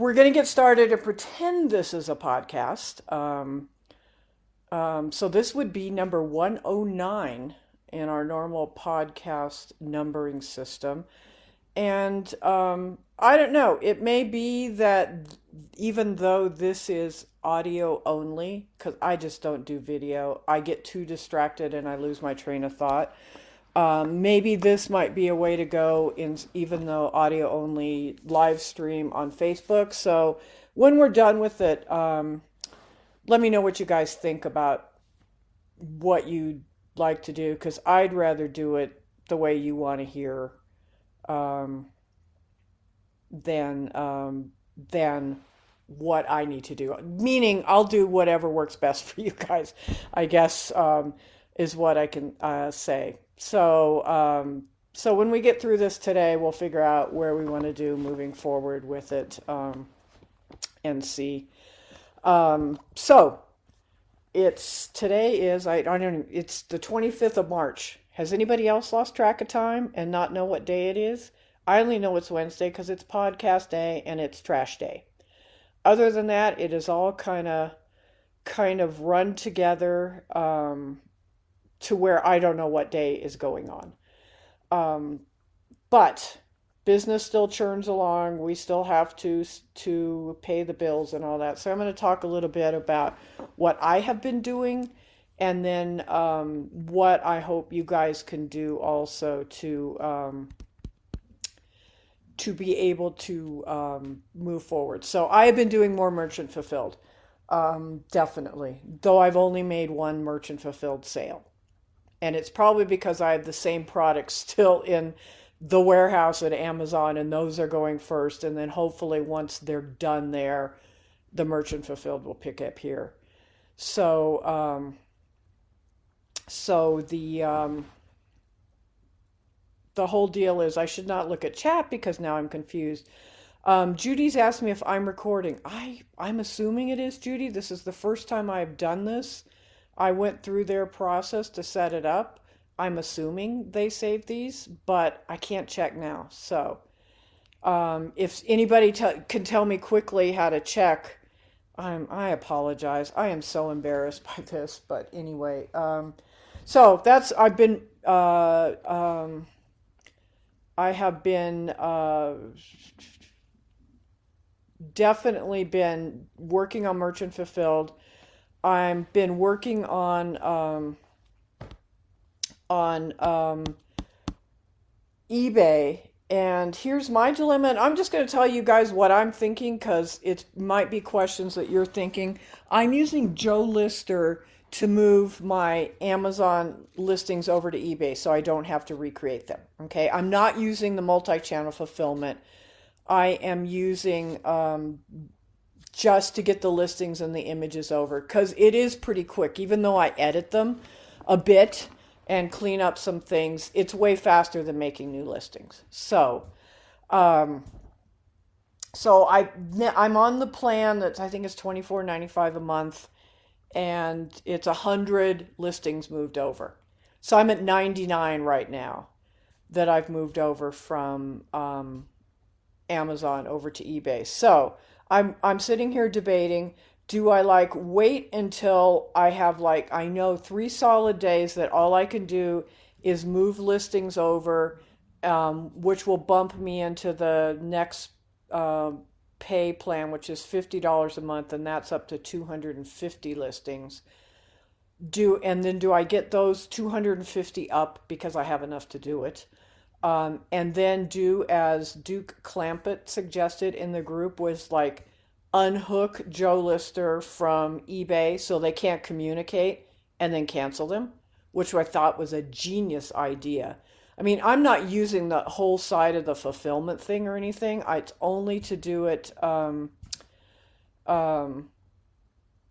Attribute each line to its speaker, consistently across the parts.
Speaker 1: we're going to get started and pretend this is a podcast. Um, um, so this would be number 109 in our normal podcast numbering system. And um, I don't know, it may be that even though this is audio only, because I just don't do video, I get too distracted and I lose my train of thought. Um, maybe this might be a way to go in, even though audio only live stream on Facebook. So when we're done with it, um, let me know what you guys think about what you'd like to do because I'd rather do it the way you want to hear um, than um, than what I need to do. Meaning, I'll do whatever works best for you guys. I guess um, is what I can uh, say. So, um, so when we get through this today, we'll figure out where we want to do moving forward with it um, and see. Um, so, it's today is I, I don't it's the 25th of March. Has anybody else lost track of time and not know what day it is? I only know it's Wednesday because it's podcast day and it's trash day. Other than that, it is all kind of kind of run together um, to where I don't know what day is going on. Um, but business still churns along. We still have to to pay the bills and all that. So I'm going to talk a little bit about what I have been doing, and then um, what I hope you guys can do also to um, to be able to um, move forward. So I have been doing more merchant fulfilled, um, definitely. Though I've only made one merchant fulfilled sale, and it's probably because I have the same products still in the warehouse at Amazon, and those are going first. And then hopefully, once they're done there, the merchant fulfilled will pick up here. So, um, so the um, the whole deal is I should not look at chat because now I'm confused. Um, Judy's asked me if I'm recording. I I'm assuming it is Judy. This is the first time I've done this. I went through their process to set it up. I'm assuming they saved these, but I can't check now. So, um, if anybody t- can tell me quickly how to check, I'm I apologize. I am so embarrassed by this, but anyway, um, so that's I've been uh, um, I have been uh, definitely been working on merchant fulfilled. I've been working on um, on um, eBay. And here's my dilemma. And I'm just going to tell you guys what I'm thinking because it might be questions that you're thinking. I'm using JoeLister to move my Amazon listings over to eBay so I don't have to recreate them. Okay. I'm not using the multi channel fulfillment. I am using um, just to get the listings and the images over because it is pretty quick. Even though I edit them a bit, and clean up some things, it's way faster than making new listings. So, um, so I I'm on the plan that I think is twenty four ninety five a month, and it's a hundred listings moved over. So I'm at ninety nine right now, that I've moved over from um, Amazon over to eBay. So I'm I'm sitting here debating do I like wait until I have like I know three solid days that all I can do is move listings over, um, which will bump me into the next uh, pay plan, which is fifty dollars a month, and that's up to two hundred and fifty listings. Do and then do I get those two hundred and fifty up because I have enough to do it? Um, and then do as Duke Clampett suggested in the group was like unhook JoeLister from eBay so they can't communicate and then cancel them, which I thought was a genius idea. I mean, I'm not using the whole side of the fulfillment thing or anything. I, it's only to do it um, um,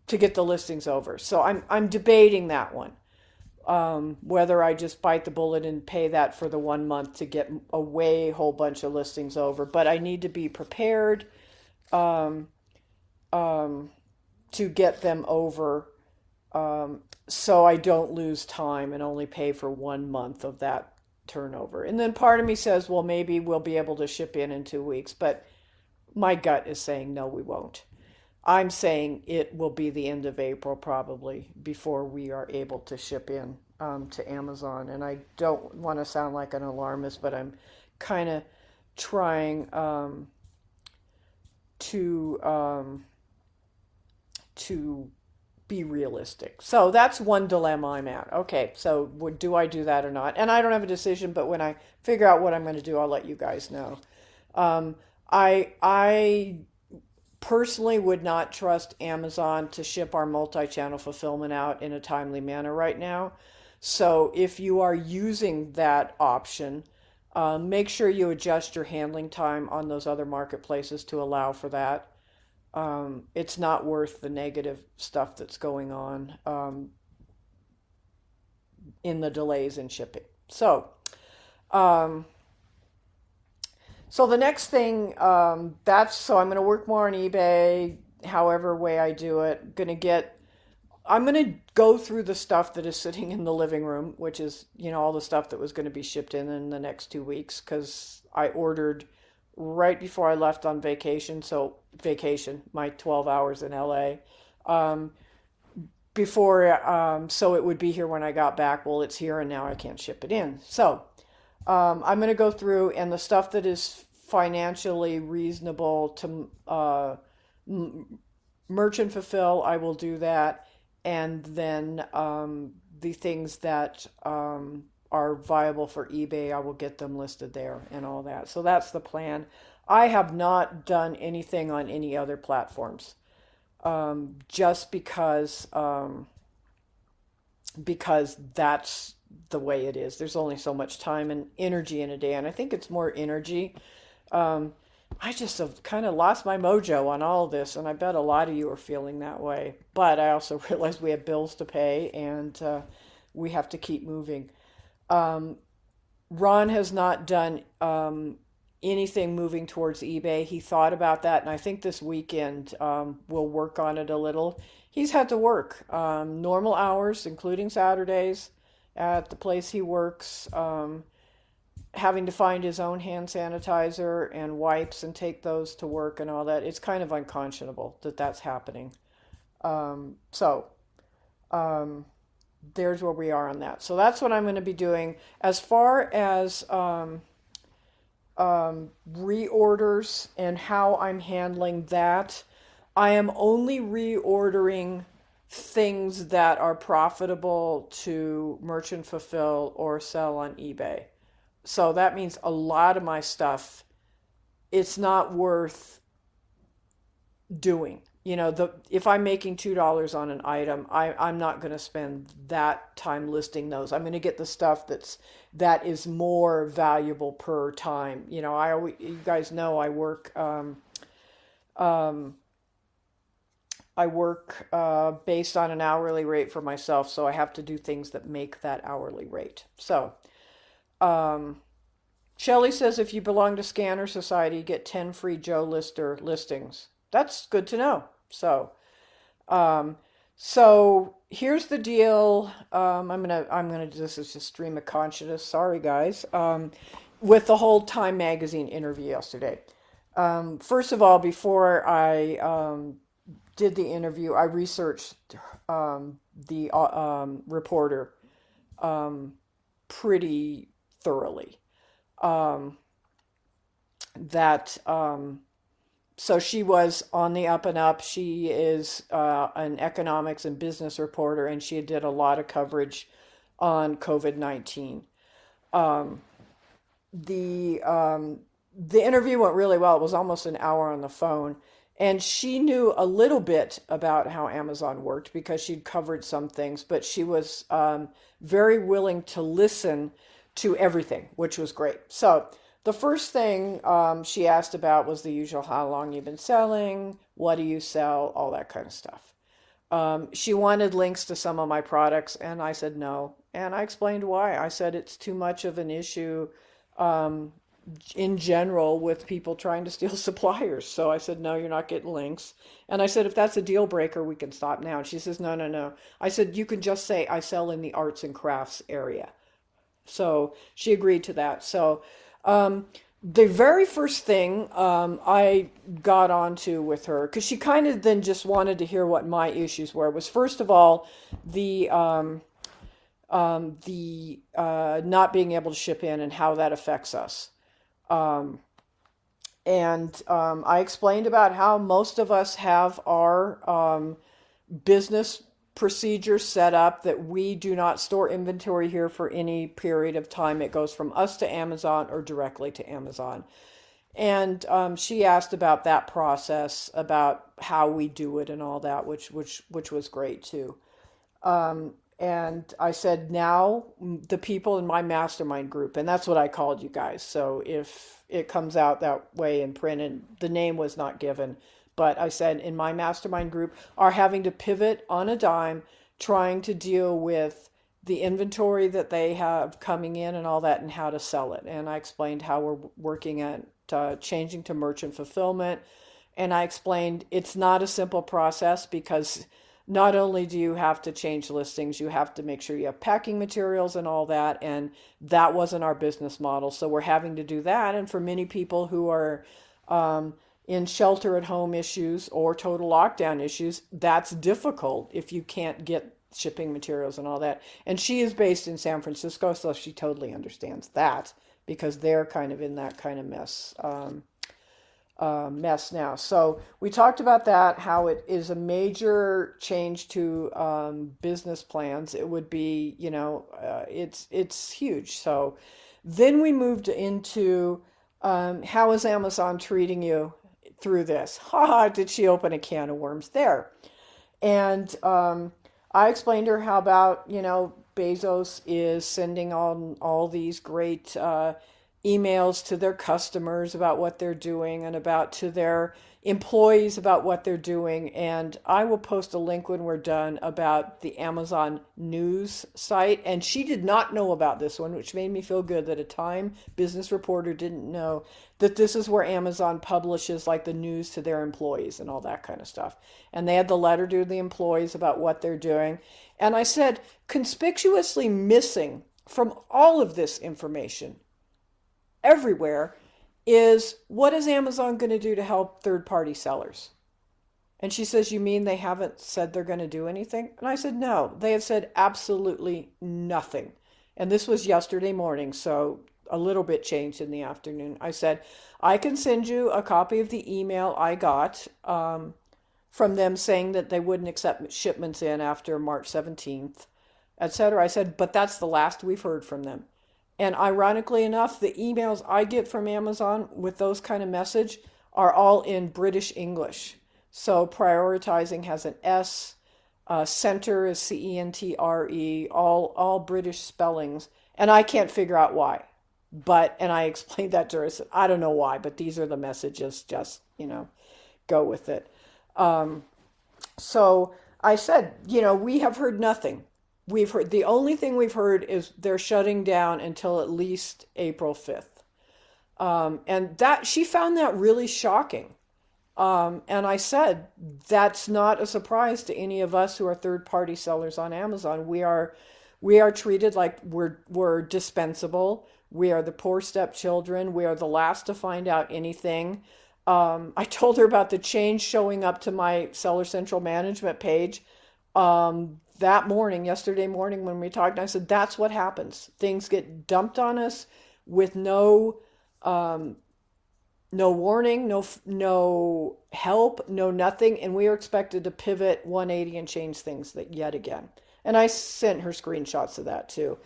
Speaker 1: to get the listings over. So I'm I'm debating that one. Um, whether I just bite the bullet and pay that for the one month to get a way whole bunch of listings over, but I need to be prepared. Um, um, to get them over um, so I don't lose time and only pay for one month of that turnover. And then part of me says, well, maybe we'll be able to ship in in two weeks. But my gut is saying no, we won't. I'm saying it will be the end of April probably before we are able to ship in um, to Amazon. And I don't want to sound like an alarmist, but I'm kind of trying um, to um, to be realistic. So that's one dilemma I'm at. Okay, so do I do that or not? And I don't have a decision, but when I figure out what I'm going to do, I'll let you guys know. Um, I I personally would not trust Amazon to ship our multi-channel fulfillment out in a timely manner right now. So if you are using that option, uh, make sure you adjust your handling time on those other marketplaces to allow for that. Um, it's not worth the negative stuff that's going on um, in the delays in shipping. So, um, so the next thing, um, that's so I'm going to work more on eBay, however way I do it. Going to get, I'm going to go through the stuff that is sitting in the living room, which is you know all the stuff that was going to be shipped in in the next two weeks because I ordered right before I left on vacation. So vacation, my 12 hours in LA. Um, before, um, so it would be here when I got back. Well, it's here and now I can't ship it in. So um, I'm going to go through and the stuff that is financially reasonable to uh, m- merchant fulfill, I will do that. And then um, the things that um, are viable for eBay, I will get them listed there and all that. So that's the plan. I have not done anything on any other platforms um, just because um, because that's the way it is. There's only so much time and energy in a day, and I think it's more energy. Um, I just have kind of lost my mojo on all this, and I bet a lot of you are feeling that way. But I also realize we have bills to pay, and uh, we have to keep moving. Um, Ron has not done um, anything moving towards eBay. He thought about that, and I think this weekend um, we'll work on it a little. He's had to work um, normal hours, including Saturdays at the place he works, um, having to find his own hand sanitizer and wipes and take those to work and all that. It's kind of unconscionable that that's happening. Um, so, um, there's where we are on that. So that's what I'm going to be doing. As far as um, um, reorders and how I'm handling that, I am only reordering things that are profitable to merchant fulfill or sell on eBay. So that means a lot of my stuff it's not worth doing. You know, the if I'm making two dollars on an item, I, I'm not going to spend that time listing those. I'm going to get the stuff that's that is more valuable per time. You know, I always you guys know I work um, um, I work uh, based on an hourly rate for myself, so I have to do things that make that hourly rate. So, um, Shelly says if you belong to Scanner Society, get 10 free JoeLister listings. That's good to know. So, um, so here's the deal. Um, I'm gonna, I'm gonna. This is just stream of consciousness. Sorry, guys. Um, with the whole Time Magazine interview yesterday. Um, first of all, before I um, did the interview, I researched um, the uh, um, reporter um, pretty thoroughly. Um, that um, so she was on the up and up. She is uh, an economics and business reporter, and she did a lot of coverage on COVID nineteen. Um, the the interview went really well. It was almost an hour on the phone and she knew a little bit about how Amazon worked because she'd covered some things, but she was um, very willing to listen to everything, which was great. So the first thing um, she asked about was the usual how long you've been selling, what do you sell, all that kind of stuff. Um, she wanted links to some of my products, and I said no. And I explained why. I said it's too much of an issue um, in general with people trying to steal suppliers. So I said, no, you're not getting links. And I said, if that's a deal breaker, we can stop now. And she says, no, no, no. I said, you can just say I sell in the arts and crafts area. So she agreed to that. So um, the very first thing um, I got onto with her, because she kind of then just wanted to hear what my issues were, was first of all the um, um, the uh, not being able to ship in and how that affects us. Um, and um, I explained about how most of us have our um, business procedures set up that we do not store inventory here for any period of time. It goes from us to Amazon or directly to Amazon. And um, she asked about that process, about how we do it and all that, which which which was great too. And I said, now the people in my mastermind group, and that's what I called you guys. So if it comes out that way in print, and the name was not given, but I said in my mastermind group are having to pivot on a dime, trying to deal with the inventory that they have coming in and all that, and how to sell it. And I explained how we're working at uh, changing to merchant fulfillment. And I explained it's not a simple process because not only do you have to change listings, you have to make sure you have packing materials and all that. And that wasn't our business model. So we're having to do that. And for many people who are um, in shelter at home issues or total lockdown issues, that's difficult if you can't get shipping materials and all that. And she is based in San Francisco, so she totally understands that because they're kind of in that kind of mess. Um, uh, mess now. So we talked about that, how it is a major change to um, business plans. It would be, you know, uh, it's it's huge. So then we moved into um, how is Amazon treating you through this? Ha! Did she open a can of worms there? And um, I explained to her how about you know Bezos is sending on all these great. Uh, emails to their customers about what they're doing and about to their employees about what they're doing. And I will post a link when we're done about the Amazon news site. And she did not know about this one, which made me feel good that a Time business reporter didn't know that this is where Amazon publishes like the news to their employees and all that kind of stuff. And they had the letter to the employees about what they're doing. And I said, conspicuously missing from all of this information everywhere is what is Amazon going to do to help third party sellers? And she says, You mean they haven't said they're going to do anything? And I said, No, they have said absolutely nothing. And this was yesterday morning, so a little bit changed in the afternoon. I said, I can send you a copy of the email I got um, from them saying that they wouldn't accept shipments in after March 17th, etc. I said, but that's the last we've heard from them. And ironically enough, the emails I get from Amazon with those kind of message are all in British English. So prioritizing has an S, uh, center is C E N T R E, all all British spellings, and I can't figure out why. But and I explained that to her. I said I don't know why, but these are the messages. Just you know, go with it. Um, so I said, you know, we have heard nothing we've heard the only thing we've heard is they're shutting down until at least April 5th. Um, and that she found that really shocking. Um, and I said, that's not a surprise to any of us who are third party sellers on Amazon. We are, we are treated like we're, we're dispensable. We are the poor stepchildren. We are the last to find out anything. Um, I told her about the change showing up to my Seller Central management page. Um, that morning, yesterday morning when we talked, I said, that's what happens. Things get dumped on us with no um, no warning, no no help, no nothing, and we are expected to pivot 180 and change things that yet again. And I sent her screenshots of that too.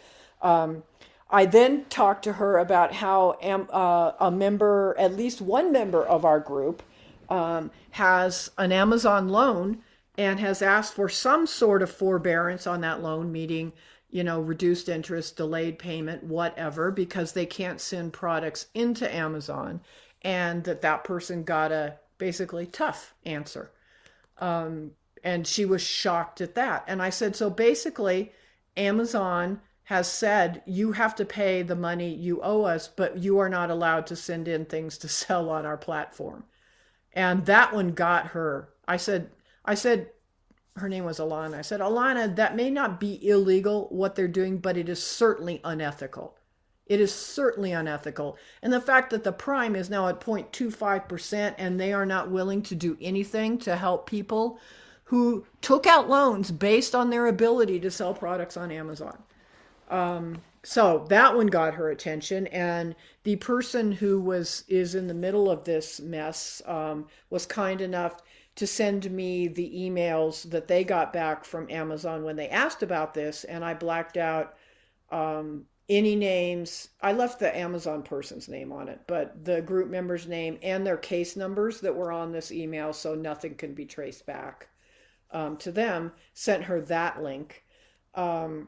Speaker 1: Um, I then talked to her about how am, uh, a member, at least one member of our group, um, has an Amazon loan and has asked for some sort of forbearance on that loan, meaning, you know, reduced interest, delayed payment, whatever, because they can't send products into Amazon, and that that person got a basically tough answer. Um, and she was shocked at that. And I said, so basically, Amazon has said you have to pay the money you owe us, but you are not allowed to send in things to sell on our platform. And that one got her. I said, I said, her name was Alana. I said, Alana, that may not be illegal what they're doing, but it is certainly unethical. It is certainly unethical. And the fact that the prime is now at 0.25% and they are not willing to do anything to help people who took out loans based on their ability to sell products on Amazon. Um, so that one got her attention, and the person who was is in the middle of this mess um, was kind enough to send me the emails that they got back from Amazon when they asked about this, and I blacked out um, any names. I left the Amazon person's name on it, but the group member's name and their case numbers that were on this email, so nothing can be traced back um, to them. Sent her that link. Um,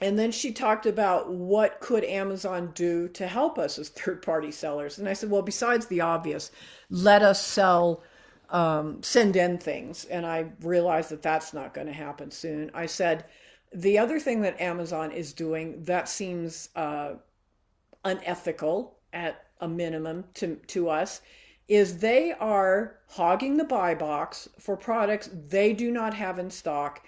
Speaker 1: and then she talked about what could amazon do to help us as third party sellers and i said well besides the obvious let us sell um, send in things and i realized that that's not going to happen soon i said the other thing that amazon is doing that seems uh, unethical at a minimum to, to us is they are hogging the buy box for products they do not have in stock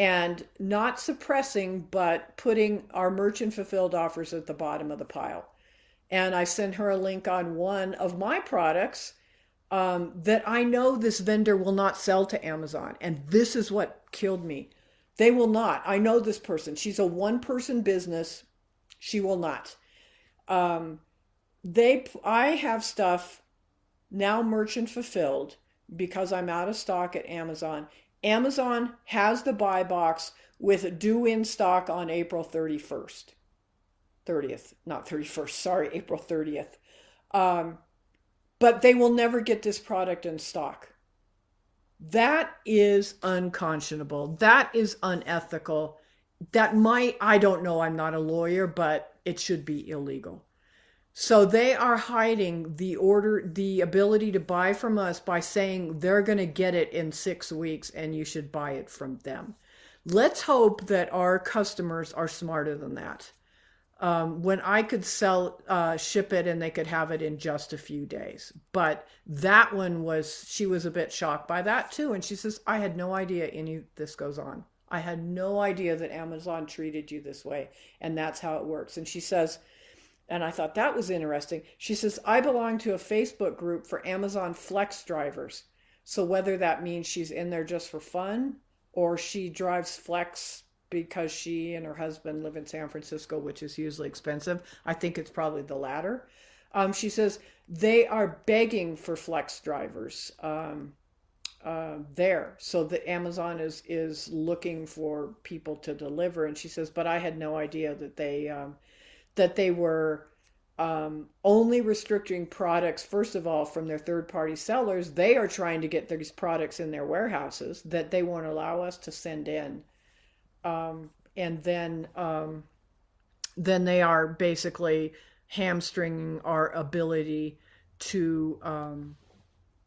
Speaker 1: and not suppressing, but putting our merchant fulfilled offers at the bottom of the pile. And I sent her a link on one of my products um, that I know this vendor will not sell to Amazon. And this is what killed me. They will not. I know this person. She's a one person business. She will not. Um, they, I have stuff now merchant fulfilled because I'm out of stock at Amazon Amazon has the buy box with due in stock on April 31st. 30th, not 31st, sorry, April 30th. Um, but they will never get this product in stock. That is unconscionable. That is unethical. That might, I don't know, I'm not a lawyer, but it should be illegal. So they are hiding the order, the ability to buy from us by saying they're going to get it in six weeks and you should buy it from them. Let's hope that our customers are smarter than that. Um, when I could sell, uh, ship it and they could have it in just a few days. But that one was, she was a bit shocked by that too. And she says, I had no idea any this goes on. I had no idea that Amazon treated you this way. And that's how it works. And she says, and I thought that was interesting. She says, I belong to a Facebook group for Amazon Flex drivers. So whether that means she's in there just for fun or she drives Flex because she and her husband live in San Francisco, which is usually expensive, I think it's probably the latter. Um, she says they are begging for Flex drivers. Um, uh, there. So the Amazon is is looking for people to deliver, and she says, but I had no idea that they um, that they were um, only restricting products, first of all, from their third party sellers. They are trying to get these products in their warehouses that they won't allow us to send in. Um, and then, um, then they are basically hamstringing our ability to um,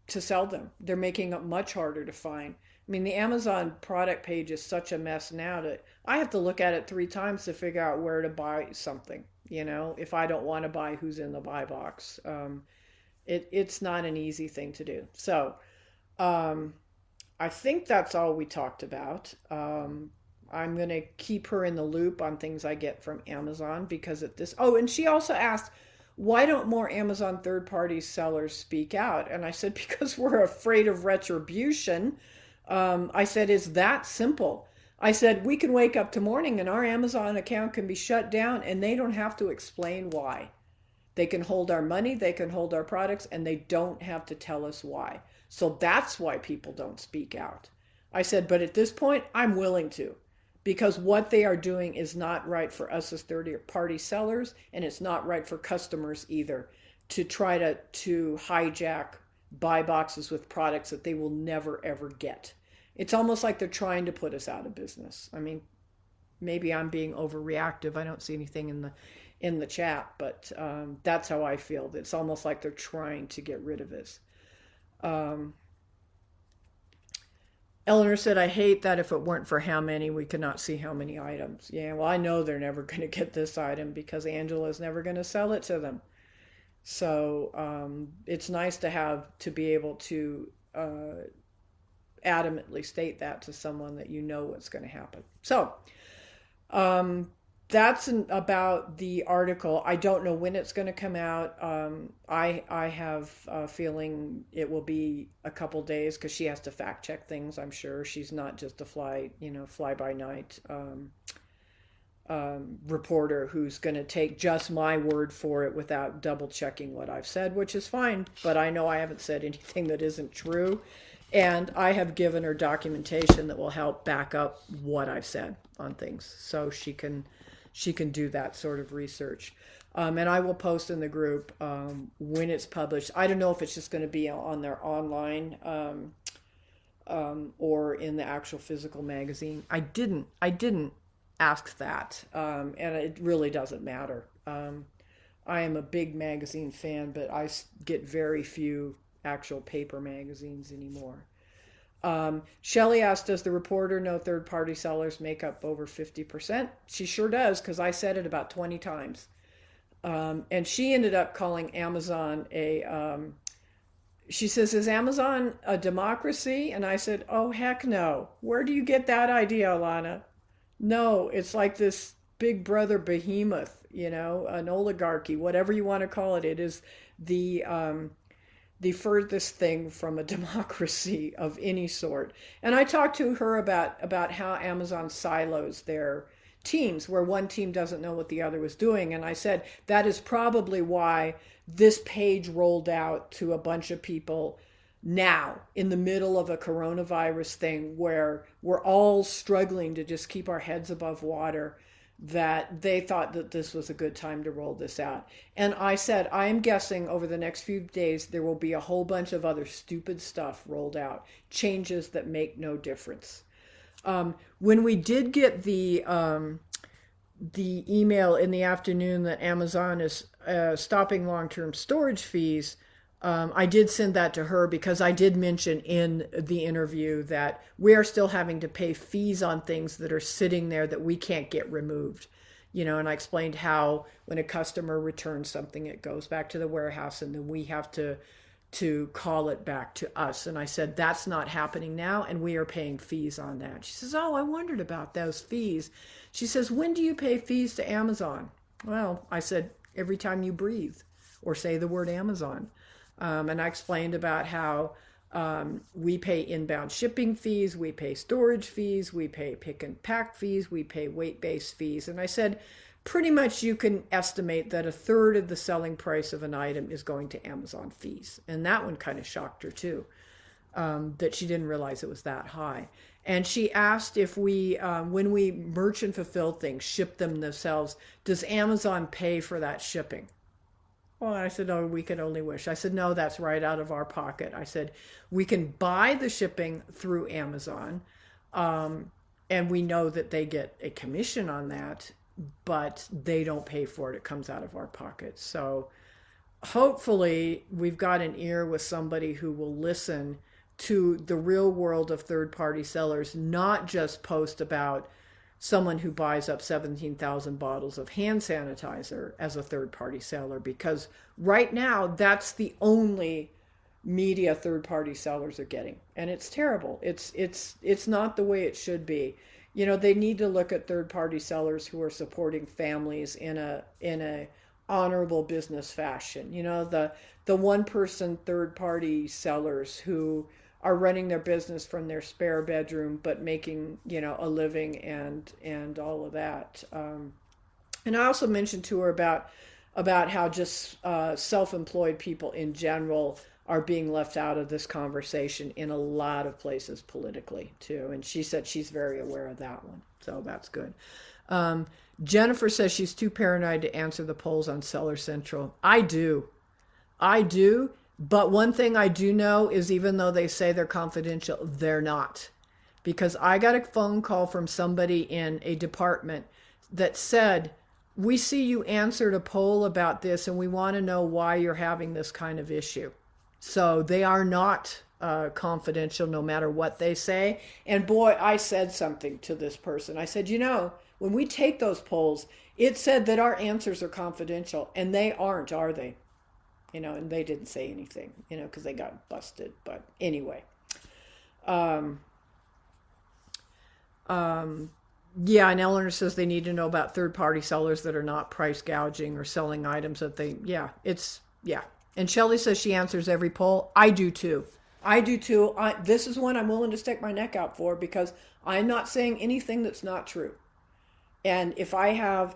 Speaker 1: to sell them. They're making it much harder to find. I mean, the Amazon product page is such a mess now that I have to look at it three times to figure out where to buy something you know, if I don't want to buy who's in the buy box. Um, it, it's not an easy thing to do. So um, I think that's all we talked about. Um, I'm going to keep her in the loop on things I get from Amazon because at this. Oh, and she also asked, why don't more Amazon third party sellers speak out? And I said, because we're afraid of retribution. Um, I said, is that simple? I said, we can wake up to morning and our Amazon account can be shut down and they don't have to explain why. They can hold our money, they can hold our products, and they don't have to tell us why. So that's why people don't speak out. I said, but at this point, I'm willing to because what they are doing is not right for us as third party sellers and it's not right for customers either to try to to hijack buy boxes with products that they will never ever get it's almost like they're trying to put us out of business. I mean, maybe I'm being overreactive. I don't see anything in the in the chat, but um, that's how I feel. It's almost like they're trying to get rid of us. Um, Eleanor said, I hate that if it weren't for how many, we could not see how many items. Yeah, well, I know they're never going to get this item because Angela's never going to sell it to them. So um, it's nice to have to be able to uh, adamantly state that to someone that you know what's going to happen. So, um, that's an, about the article. I don't know when it's going to come out. Um, I I have a feeling it will be a couple days because she has to fact check things. I'm sure she's not just a fly you know fly by night um, um, reporter who's going to take just my word for it without double checking what I've said, which is fine. But I know I haven't said anything that isn't true. And I have given her documentation that will help back up what I've said on things so she can she can do that sort of research. Um, and I will post in the group um, when it's published. I don't know if it's just going to be on their online um, um, or in the actual physical magazine. I didn't. I didn't ask that, um, and it really doesn't matter. Um, I am a big magazine fan, but I get very few actual paper magazines anymore. Um, Shelly asked, Does the reporter know third party sellers make up over 50%? She sure does, because I said it about 20 times. Um, and she ended up calling Amazon a. Um, she says, Is Amazon a democracy? And I said, Oh, heck no. Where do you get that idea, Alana? No, it's like this big brother behemoth, you know, an oligarchy, whatever you want to call it. It is the. Um, the furthest thing from a democracy of any sort. And I talked to her about about how Amazon silos their teams where one team doesn't know what the other was doing and I said that is probably why this page rolled out to a bunch of people now in the middle of a coronavirus thing where we're all struggling to just keep our heads above water that they thought that this was a good time to roll this out. And I said, I am guessing over the next few days there will be a whole bunch of other stupid stuff rolled out, changes that make no difference. Um, when we did get the um, the email in the afternoon that Amazon is uh, stopping long term storage fees, um, I did send that to her because I did mention in the interview that we are still having to pay fees on things that are sitting there that we can't get removed. You know, and I explained how when a customer returns something, it goes back to the warehouse and then we have to to call it back to us. And I said, that's not happening now, and we are paying fees on that. She says, Oh, I wondered about those fees. She says, When do you pay fees to Amazon? Well, I said, Every time you breathe or say the word Amazon. Um, and I explained about how um, we pay inbound shipping fees, we pay storage fees, we pay pick and pack fees, we pay weight based fees. And I said, pretty much you can estimate that a third of the selling price of an item is going to Amazon fees. And that one kind of shocked her too, um, that she didn't realize it was that high. And she asked if we, um, when we merchant fulfill things, ship them themselves, does Amazon pay for that shipping? Well, I said, oh, we can only wish. I said, no, that's right out of our pocket. I said, we can buy the shipping through Amazon, um, and we know that they get a commission on that, but they don't pay for it. It comes out of our pocket. So hopefully, we've got an ear with somebody who will listen to the real world of third party sellers, not just post about someone who buys up 17,000 bottles of hand sanitizer as a third party seller because right now that's the only media third party sellers are getting. And it's terrible. It's it's it's not the way it should be. You know they need to look at third party sellers who are supporting families in a in a honorable business fashion. You know the the one person third party sellers who are running their business from their spare bedroom, but making you know a living and and all of that. Um, and I also mentioned to her about about how just uh, self-employed people in general are being left out of this conversation in a lot of places politically too. And she said she's very aware of that one, so that's good. Um, Jennifer says she's too paranoid to answer the polls on Seller Central. I do. I do. But one thing I do know is even though they say they're confidential, they're not. Because I got a phone call from somebody in a department that said, We see you answered a poll about this and we want to know why you're having this kind of issue. So they are not uh, confidential no matter what they say. And boy, I said something to this person. I said, You know, when we take those polls, it said that our answers are confidential, and they aren't, are they? You know, and they didn't say anything, you know, because they got busted. But anyway, um, um, yeah, and Eleanor says they need to know about third party sellers that are not price gouging or selling items that they, yeah, it's, yeah. And Shelly says she answers every poll. I do too. I do too. I, this is one I'm willing to stick my neck out for because I'm not saying anything that's not true. And if I have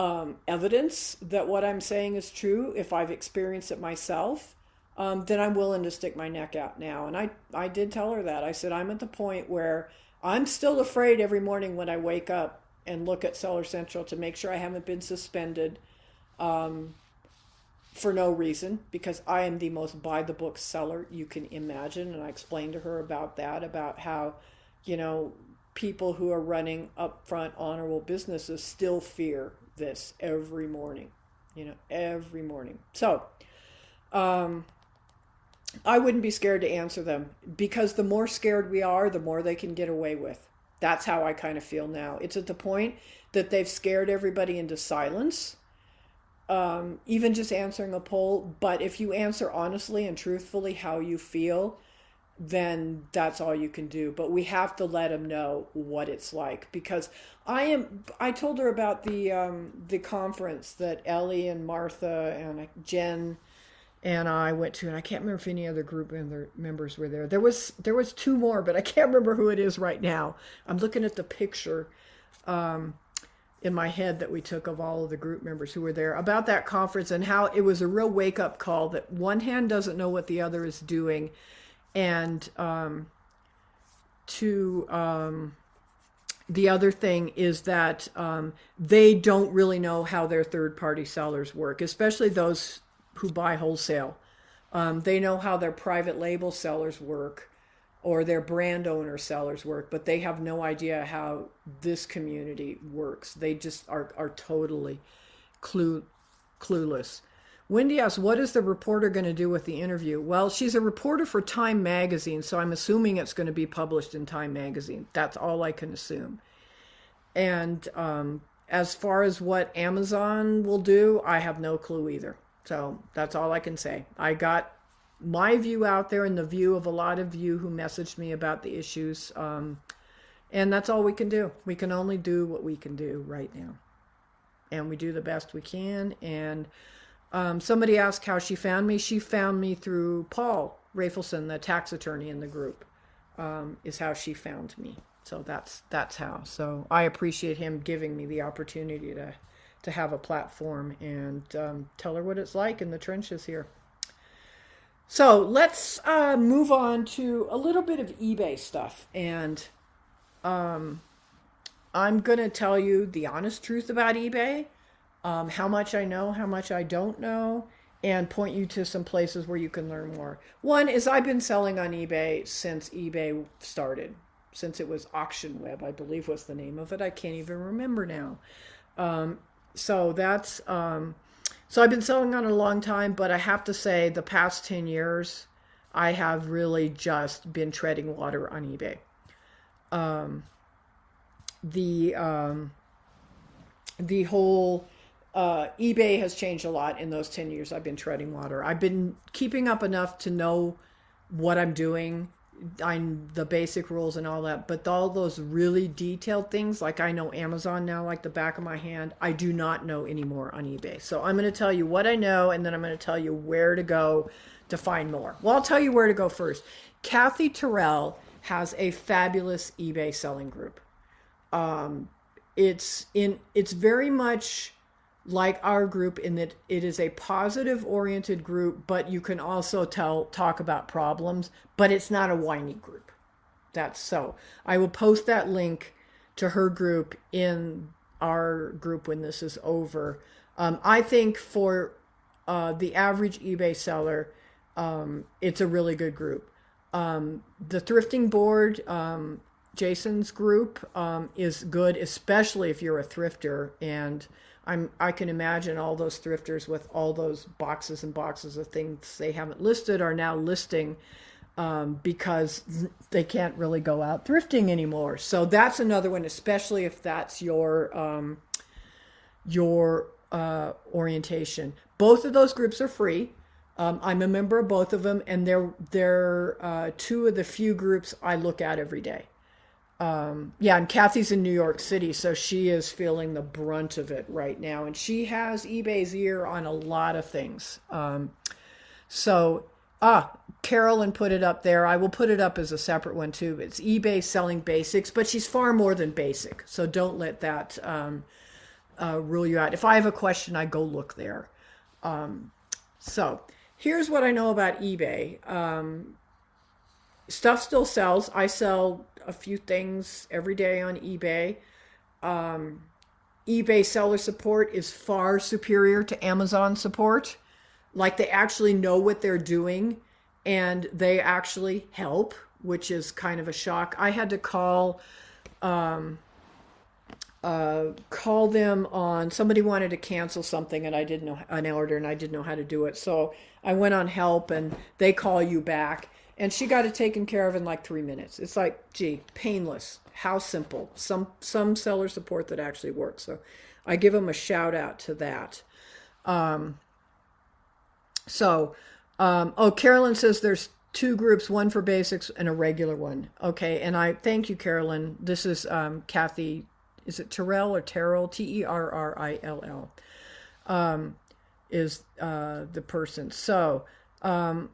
Speaker 1: um, evidence that what I'm saying is true, if I've experienced it myself, um, then I'm willing to stick my neck out now. And I, I did tell her that. I said, I'm at the point where I'm still afraid every morning when I wake up and look at Seller Central to make sure I haven't been suspended um, for no reason because I am the most by the book seller you can imagine. And I explained to her about that, about how, you know, people who are running upfront, honorable businesses still fear this every morning, you know, every morning. So, um, I wouldn't be scared to answer them because the more scared we are, the more they can get away with. That's how I kind of feel now. It's at the point that they've scared everybody into silence, um, even just answering a poll. But if you answer honestly and truthfully how you feel, then that's all you can do. But we have to let them know what it's like because I am. I told her about the um, the conference that Ellie and Martha and Jen and I went to, and I can't remember if any other group member, members were there. There was there was two more, but I can't remember who it is right now. I'm looking at the picture um, in my head that we took of all of the group members who were there about that conference and how it was a real wake up call that one hand doesn't know what the other is doing, and um, to um, the other thing is that um, they don't really know how their third party sellers work, especially those who buy wholesale. Um, they know how their private label sellers work or their brand owner sellers work, but they have no idea how this community works. They just are, are totally clue, clueless. Wendy asks, What is the reporter going to do with the interview? Well, she's a reporter for Time Magazine, so I'm assuming it's going to be published in Time Magazine. That's all I can assume. And um, as far as what Amazon will do, I have no clue either. So that's all I can say. I got my view out there and the view of a lot of you who messaged me about the issues. Um, and that's all we can do. We can only do what we can do right now. And we do the best we can. And um, somebody asked how she found me. She found me through Paul Rafelson, the tax attorney in the group, um, is how she found me. So that's that's how. So I appreciate him giving me the opportunity to to have a platform and um, tell her what it's like in the trenches here. So let's uh, move on to a little bit of eBay stuff. And um, I'm to tell you the honest truth about eBay, um, how much I know, how much I don't know, and point you to some places where you can learn more. One is I've been selling on eBay since eBay started, since it was Auction Web, I believe was the name of it. I can't even remember now. Um, so that's um, so I've been selling on a long time, but I have to say the past 10 years, I have really just been treading water on eBay. Um, the um, the whole uh, eBay has changed a lot in those 10 years I've been treading water. I've been keeping up enough to know what I'm doing I'm the basic rules and all that, but all those really detailed things, like I know Amazon now like the back of my hand, I do not know anymore on eBay. So I'm going to tell you what I know, and then I'm going to tell you where to go to find more. Well, I'll tell you where to go first. Kathy Terrell has a fabulous eBay selling group. Um, it's in it's very much like our group in that it is a positive oriented group, but you can also tell talk about problems, but it's not a whiny group. That's so. I will post that link to her group in our group when this is over. Um, I think for uh, the average eBay seller, um, it's a really good group. Um, the thrifting board, um, Jason's group, um, is good, especially if you're a thrifter and I'm I can imagine all those thrifters with all those boxes and boxes of things they haven't listed are now listing um, because they can't really go out thrifting anymore. So that's another one, especially if that's your um, your uh, orientation. Both of those groups are free. Um, I'm a member of both of them, and they're they're uh, two of the few groups I look at every day. Um, yeah, and Kathy's in New York City, so she is feeling the brunt of it right now, and she has eBay's ear on a lot of things. Um, so, ah, Carolyn put it up there. I will put it up as a separate one too. It's eBay selling basics, but she's far more than basic, so don't let that um, uh, rule you out. If I have a question, I go look there. Um, so, here's what I know about eBay. Um, stuff still sells. I sell a few things every day on eBay. Um, eBay seller support is far superior to Amazon support. Like they actually know what they're doing and they actually help, which is kind of a shock. I had to call um, uh, call them on somebody wanted to cancel something and I didn't know an order and I didn't know how to do it. So I went on help and they call you back and she got it taken care of in like three minutes. It's like, gee, painless. How simple. Some some seller support that actually works. So I give them a shout out to that. Um, so, um, oh, Carolyn says there's two groups, one for basics and a regular one. Okay, and I thank you, Carolyn. This is um, Kathy. Is it Terrell or Terrell? T E R R I L L. Um, is uh, the person. So, um,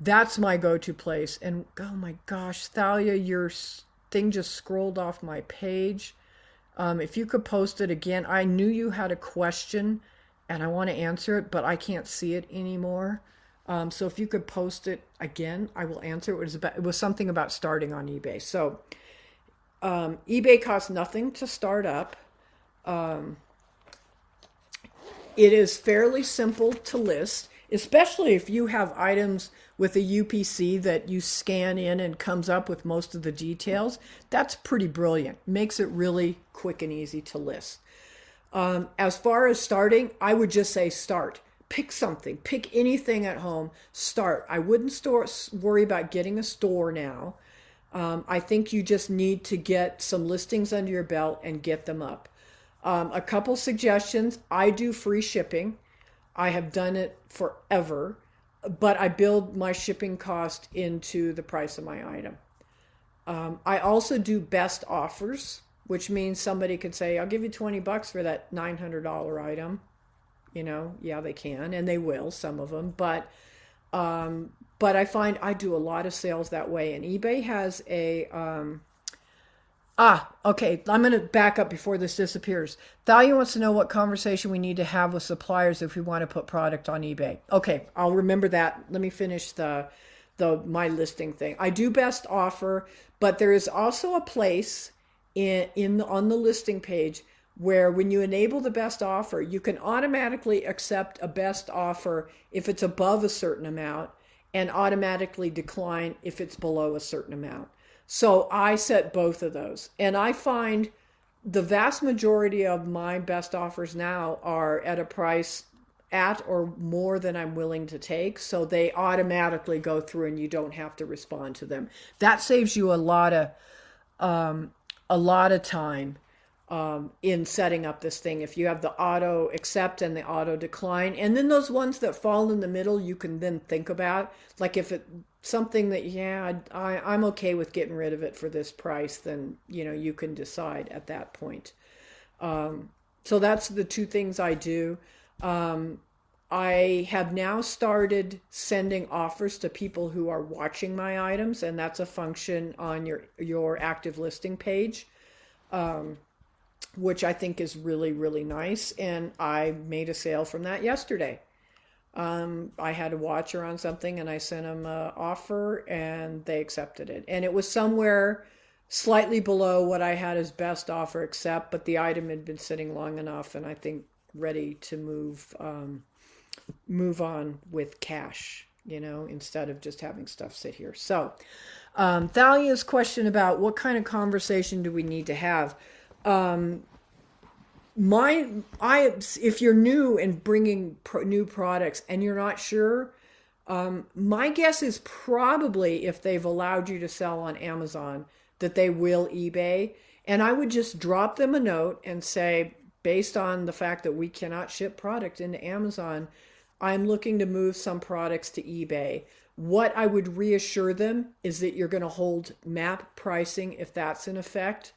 Speaker 1: that's my go-to place. And oh my gosh, Thalia, your thing just scrolled off my page. Um, if you could post it again, I knew you had a question, and I want to answer it, but I can't see it anymore. Um, so if you could post it again, I will answer. It was about it was something about starting on eBay. So um, eBay costs nothing to start up. Um, it is fairly simple to list, especially if you have items with a UPC that you scan in and comes up with most of the details, that's pretty brilliant. Makes it really quick and easy to list. Um, as far as starting, I would just say start. Pick something, pick anything at home, start. I wouldn't store, worry about getting a store now. Um, I think you just need to get some listings under your belt and get them up. Um, a couple suggestions I do free shipping. I have done it forever but I build my shipping cost into the price of my item. Um, I also do best offers, which means somebody could say, I'll give you 20 bucks for that $900 item. You know, yeah, they can, and they will, some of them. But, um, but I find I do a lot of sales that way. And eBay has a, um, Ah, okay. I'm going to back up before this disappears. Thalia wants to know what conversation we need to have with suppliers if we want to put product on eBay. Okay, I'll remember that. Let me finish the the my listing thing. I do best offer, but there is also a place in in on the listing page where when you enable the best offer, you can automatically accept a best offer if it's above a certain amount and automatically decline if it's below a certain amount. So I set both of those. And I find the vast majority of my best offers now are at a price at or more than I'm willing to take. So they automatically go through and you don't have to respond to them. That saves you a lot of um, a lot of time um, in setting up this thing. If you have the auto accept and the auto decline, and then those ones that fall in the middle, you can then think about. Like if it something that yeah, I, I'm okay with getting rid of it for this price, then you know you can decide at that point. Um, so that's the two things I do. Um, I have now started sending offers to people who are watching my items, and that's a function on your your active listing page. Um, which I think is really, really nice. And I made a sale from that yesterday. Um, I had a watcher on something and I sent them an offer and they accepted it. And it was somewhere slightly below what I had as best offer accept, but the item had been sitting long enough and I think ready to move um, move on with cash, you know, instead of just having stuff sit here. So, um, Thalia's question about what kind of conversation do we need to have? um, my I if you're new and bringing pro, new products and you're not sure, um, my guess is probably if they've allowed you to sell on Amazon that they will eBay. And I would just drop them a note and say, based on the fact that we cannot ship product into Amazon, I'm looking to move some products to eBay. what I would reassure them is that you're going to hold MAP pricing if that's in effect.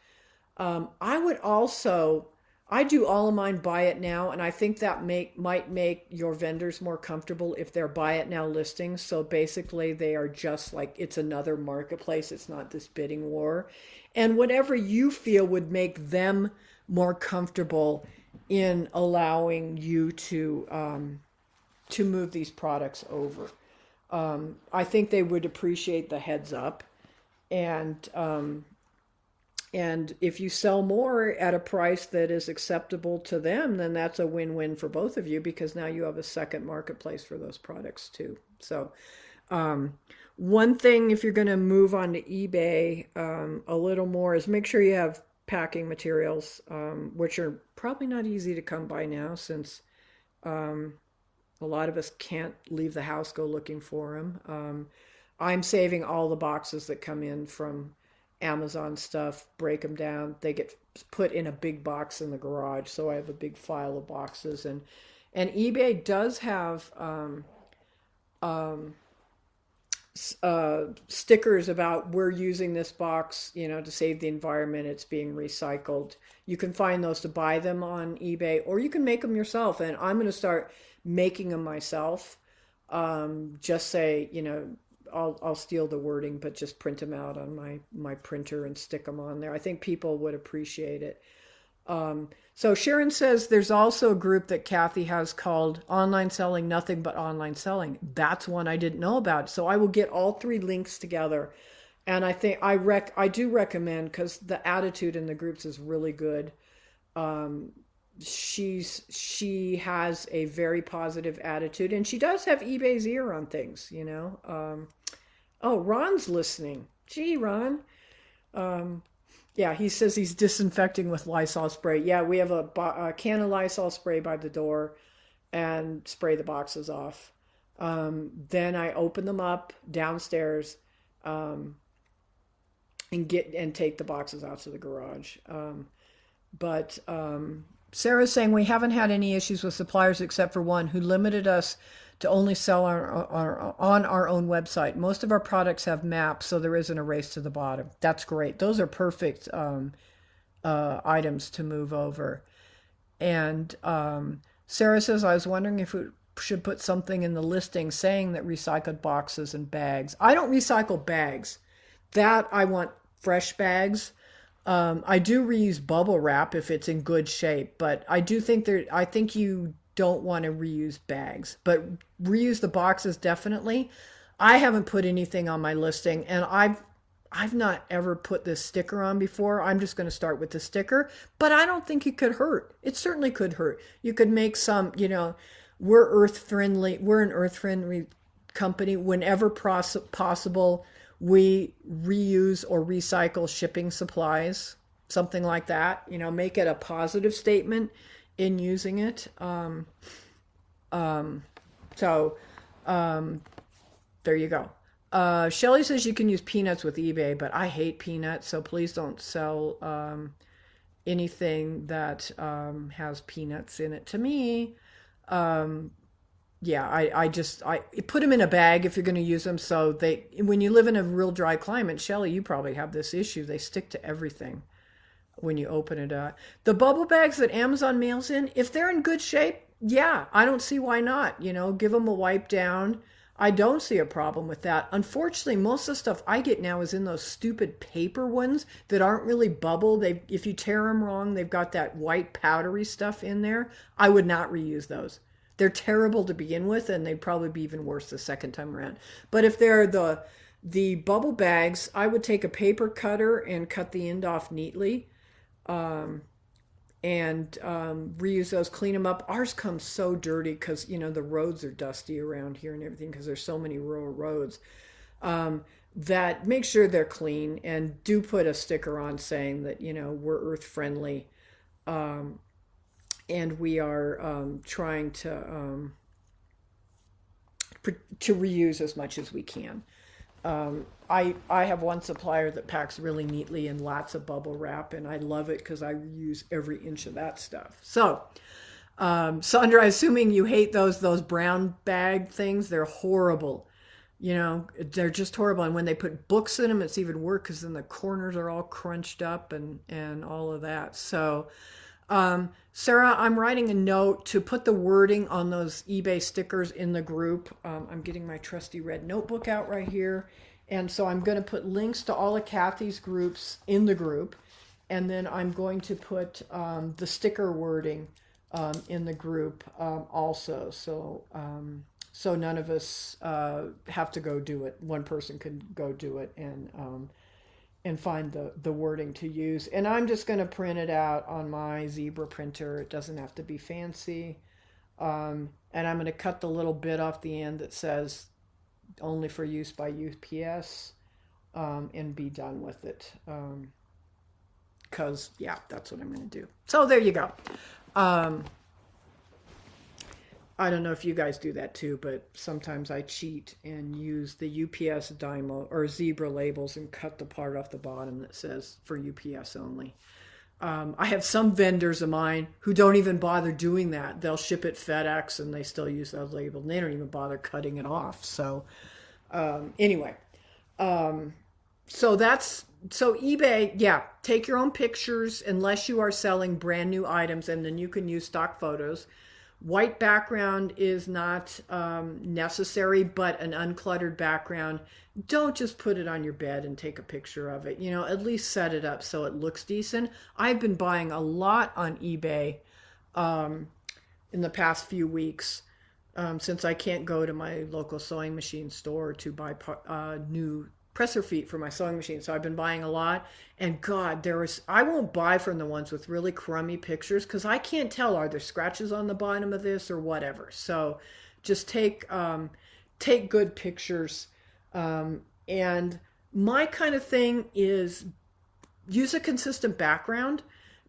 Speaker 1: Um, I would also, I do all of mine buy it now, and I think that make might make your vendors more comfortable if they're buy it now listings. So basically, they are just like it's another marketplace. It's not this bidding war, and whatever you feel would make them more comfortable in allowing you to um, to move these products over. Um, I think they would appreciate the heads up, and um, and if you sell more at a price that is acceptable to them, then that's a win-win for both of you because now you have a second marketplace for those products too. So, um, one thing if you're going to move on to eBay um, a little more is make sure you have packing materials, um, which are probably not easy to come by now since um, a lot of us can't leave the house, go looking for them. Um, I'm saving all the boxes that come in from Amazon stuff, break them down. They get put in a big box in the garage. So I have a big file of boxes. And, and eBay does have um, um, uh, stickers about we're using this box, you know, to save the environment. It's being recycled. You can find those to buy them on eBay, or you can make them yourself. And I'm going to start making them myself. Um, just say, you know, I'll I'll steal the wording, but just print them out on my my printer and stick them on there. I think people would appreciate it. Um, so Sharon says there's also a group that Kathy has called Online Selling Nothing But Online Selling. That's one I didn't know about. So I will get all three links together, and I think I rec I do recommend because the attitude in the groups is really good. Um, she's she has a very positive attitude and she does have ebay's ear on things you know? Um, oh ron's listening. Gee ron. Um, yeah he says he's disinfecting with lysol spray. Yeah we have a, a can of lysol spray by the door and spray the boxes off. Um, then i open them up downstairs um, and get and take the boxes out to the garage. Um, but um, Sarah's saying we haven't had any issues with suppliers except for one who limited us to only sell our, our, on our own website. Most of our products have maps, so there isn't a race to the bottom. That's great. Those are perfect um, uh, items to move over. And um, Sarah says, I was wondering if we should put something in the listing saying that recycled boxes and bags. I don't recycle bags. That I want fresh bags. Um, I do reuse bubble wrap if it's in good shape, but I do think there. I think you don't want to reuse bags, but reuse the boxes definitely. I haven't put anything on my listing, and I've I've not ever put this sticker on before. I'm just going to start with the sticker, but I don't think it could hurt. It certainly could hurt. You could make some, you know, we're earth friendly. We're an earth friendly company. Whenever possible, we reuse or recycle shipping supplies, something like that. You know, make it a positive statement in using it. Um, um, so um, there you go. Uh, Shelly says you can use peanuts with eBay, but I hate peanuts, so please don't sell um, anything that um, has peanuts in it to me. Um, yeah, I, I just I put them in a bag if you're going to use them. So they when you live in a real dry climate, Shelly, you probably have this issue. They stick to everything when you open it up. The bubble bags that Amazon mails in, if they're in good shape, yeah, I don't see why not. You know, give them a wipe down. I don't see a problem with that. Unfortunately, most of the stuff I get now is in those stupid paper ones that aren't really bubble. They if you tear them wrong, they've got that white powdery stuff in there. I would not reuse those they're terrible to begin with, and they'd probably be even worse the second time around. But if they're the the bubble bags, I would take a paper cutter and cut the end off neatly, um, and um, reuse those, clean them up. Ours comes so dirty because you know the roads are dusty around here and everything because there's so many rural roads. Um, that make sure they're clean and do put a sticker on saying that you know we're earth friendly um, and we are um, trying to um, to reuse as much as we can. Um, I I have one supplier that packs really neatly in lots of bubble wrap, and I love it because I reuse every inch of that stuff. So, um, Sandra, assuming you hate those those brown bag things, they're horrible. You know, they're just horrible. And when they put books in them, it's even worse because then the corners are all crunched up and and all of that. So, um, Sarah, I'm writing a note to put the wording on those eBay stickers in the group. Um, I'm getting my trusty red notebook out right here. And so I'm going to put links to all of Kathy's groups in the group. And then I'm going to put um, the sticker wording um, in the group um, also. So um, so none of us uh, have to go do it. One person can go do it and um, and find the the wording to use. And I'm just going to print it out on my zebra printer. It doesn't have to be fancy. Um, and I'm going to cut the little bit off the end that says only for use by UPS um, and be done with it. Because, um, yeah, that's what I'm going to do. So there you go. I don't know if you guys do that too, but sometimes I cheat and use the UPS Dymo or zebra labels and cut the part off the bottom that says for UPS only. Um, I have some vendors of mine who don't even bother doing that. They'll ship it FedEx and they still use that label. And they don't even bother cutting it off. So, um, anyway, um, so that's so eBay. Yeah, take your own pictures unless you are selling brand new items, and then you can use stock photos. White background is not um, necessary, but an uncluttered background. Don't just put it on your bed and take a picture of it. You know, at least set it up so it looks decent. I've been buying a lot on eBay um, in the past few weeks um, since I can't go to my local sewing machine store to buy uh, new presser feet for my sewing machine. So I've been buying a lot. And God, there was, I won't buy from the ones with really crummy pictures because I can't tell are there scratches on the bottom of this or whatever. So just take, um, take good pictures. Um, and my kind of thing is use a consistent background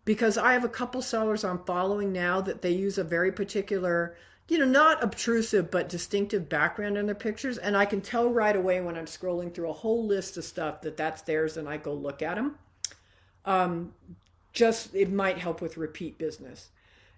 Speaker 1: because I have a couple sellers I'm following now that they use a very particular you know, not obtrusive but distinctive background in their pictures. And I can tell right away when I'm scrolling through a whole list of stuff that that's theirs and I go look at them. Um, just it might help with repeat business.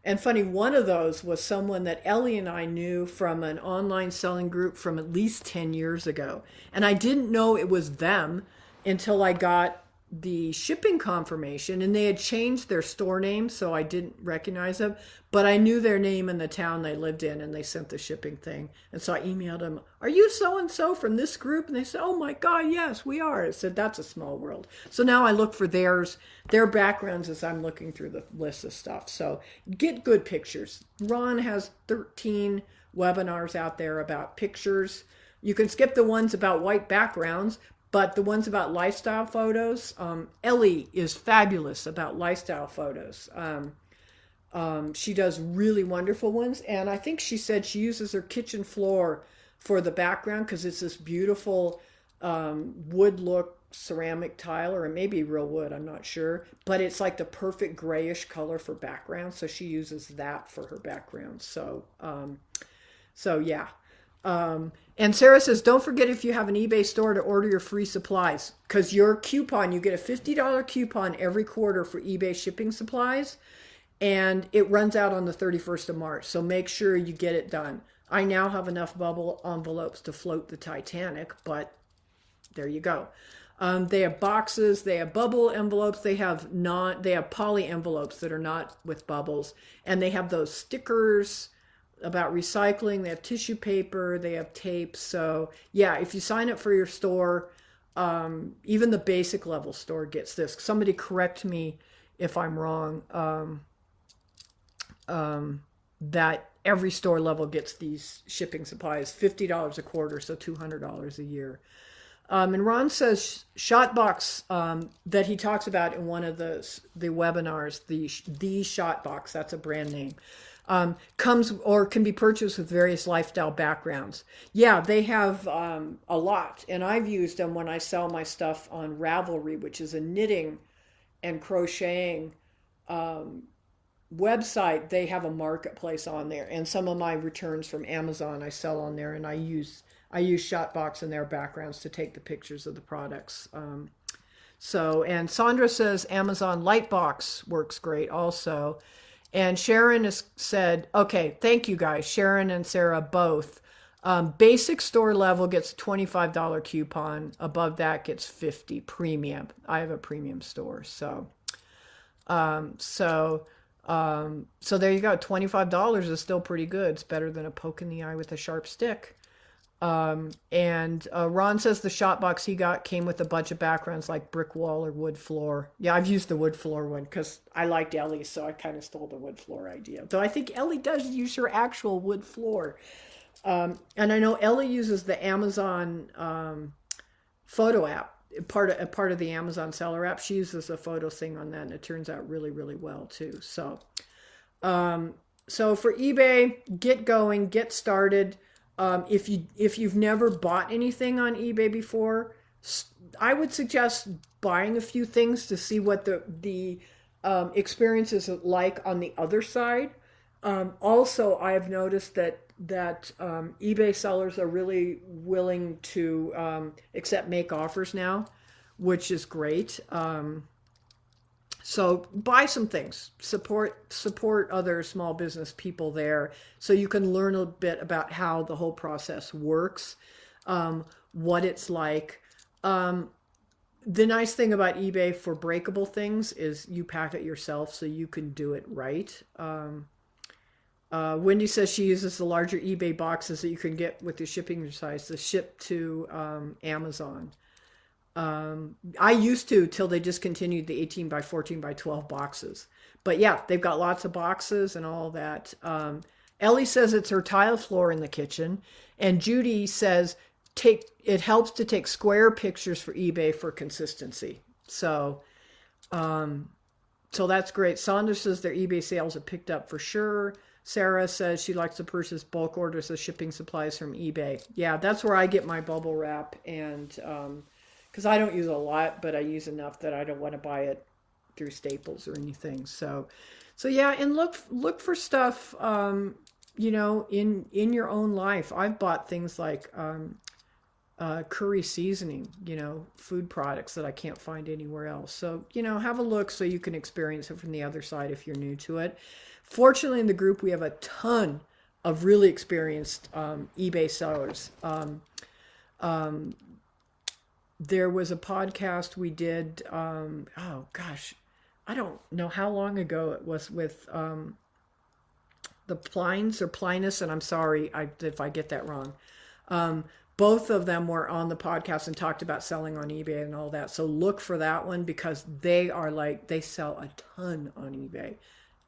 Speaker 1: And funny, one of those was someone that Ellie and I knew from an online selling group from at least 10 years ago. And I didn't know it was them until I got the shipping confirmation and they had changed their store name so I didn't recognize them but I knew their name and the town they lived in and they sent the shipping thing. And so I emailed them are you so and so from this group? And they said oh my god yes we are. I said that's a small world. So now I look for theirs. Their backgrounds as I'm looking through the list of stuff. So get good pictures. Ron has 13 webinars out there about pictures. You can skip the ones about white backgrounds, but the ones about lifestyle photos, um, Ellie is fabulous about lifestyle photos. Um, um, she does really wonderful ones. And I think she said she uses her kitchen floor for the background because it's this beautiful um, wood look ceramic tile or it may be real wood i'm not sure but it's like the perfect grayish color for background so she uses that for her background so um, so yeah um, and Sarah says, don't forget if you have an eBay store to order your free supplies because your coupon, you get a $50 coupon every quarter for eBay shipping supplies and it runs out on the 31st of March. So make sure you get it done. I now have enough bubble envelopes to float the Titanic, but there you go. Um, they have boxes, they have bubble envelopes, they have not, they have poly envelopes that are not with bubbles, and they have those stickers about recycling. They have tissue paper, they have tape. So, yeah, if you sign up for your store, um, even the basic level store gets this. Somebody correct me if I'm wrong. Um, um, that every store level gets these shipping supplies $50 a quarter, so $200 a year. Um, and Ron says Shotbox um, that he talks about in one of the the webinars, the the Shotbox, that's a brand name um, comes or can be purchased with various lifestyle backgrounds. Yeah, they have um, a lot, and I've used them when I sell my stuff on Ravelry, which is a knitting and crocheting um, website. They have a marketplace on there, and some of my returns from Amazon I sell on there, and I use I use Shotbox in their backgrounds to take the pictures of the products. Um, so, and Sandra says Amazon Lightbox works great also. And Sharon has said, okay, thank you guys, Sharon and Sarah both. Um, basic store level gets a $25 coupon. Above that gets 50 premium. I have a premium store. So, um, so, um, so there you go. $25 is still pretty good. It's better than a poke in the eye with a sharp stick. Um, and uh, Ron says the shot box he got came with a bunch of backgrounds like brick wall or wood floor. Yeah, I've used the wood floor one because I liked Ellie, so I kind of stole the wood floor idea. Though I think Ellie does use her actual wood floor. Um, and I know Ellie uses the Amazon um, photo app, part of part of the Amazon seller app. She uses a photo thing on that, and it turns out really, really well too. So, um, so for eBay, get going, get started. Um, if you if you've never bought anything on eBay before, I would suggest buying a few things to see what the the um, experience is like on the other side. Um, also, I have noticed that that um, eBay sellers are really willing to um, accept make offers now, which is great. Um, so buy some things, support support other small business people there, so you can learn a bit about how the whole process works, um, what it's like. Um, the nice thing about eBay for breakable things is you pack it yourself, so you can do it right. Um, uh, Wendy says she uses the larger eBay boxes that you can get with the shipping size to ship to um, Amazon. Um, I used to till they discontinued the 18 by 14 by 12 boxes. But yeah, they've got lots of boxes and all that. Um, Ellie says it's her tile floor in the kitchen, and Judy says take it helps to take square pictures for eBay for consistency. So, um, so that's great. Saunders says their eBay sales have picked up for sure. Sarah says she likes to purchase bulk orders of shipping supplies from eBay. Yeah, that's where I get my bubble wrap and um, because I don't use a lot, but I use enough that I don't want to buy it through Staples or anything. So, so yeah, and look look for stuff, um, you know, in in your own life. I've bought things like um, uh, curry seasoning, you know, food products that I can't find anywhere else. So, you know, have a look so you can experience it from the other side if you're new to it. Fortunately, in the group, we have a ton of really experienced um, eBay sellers. Um, um, there was a podcast we did um, oh gosh i don't know how long ago it was with um, the plines or plinus and i'm sorry I, if i get that wrong. Um, both of them were on the podcast and talked about selling on ebay and all that. So look for that one because they are like they sell a ton on ebay.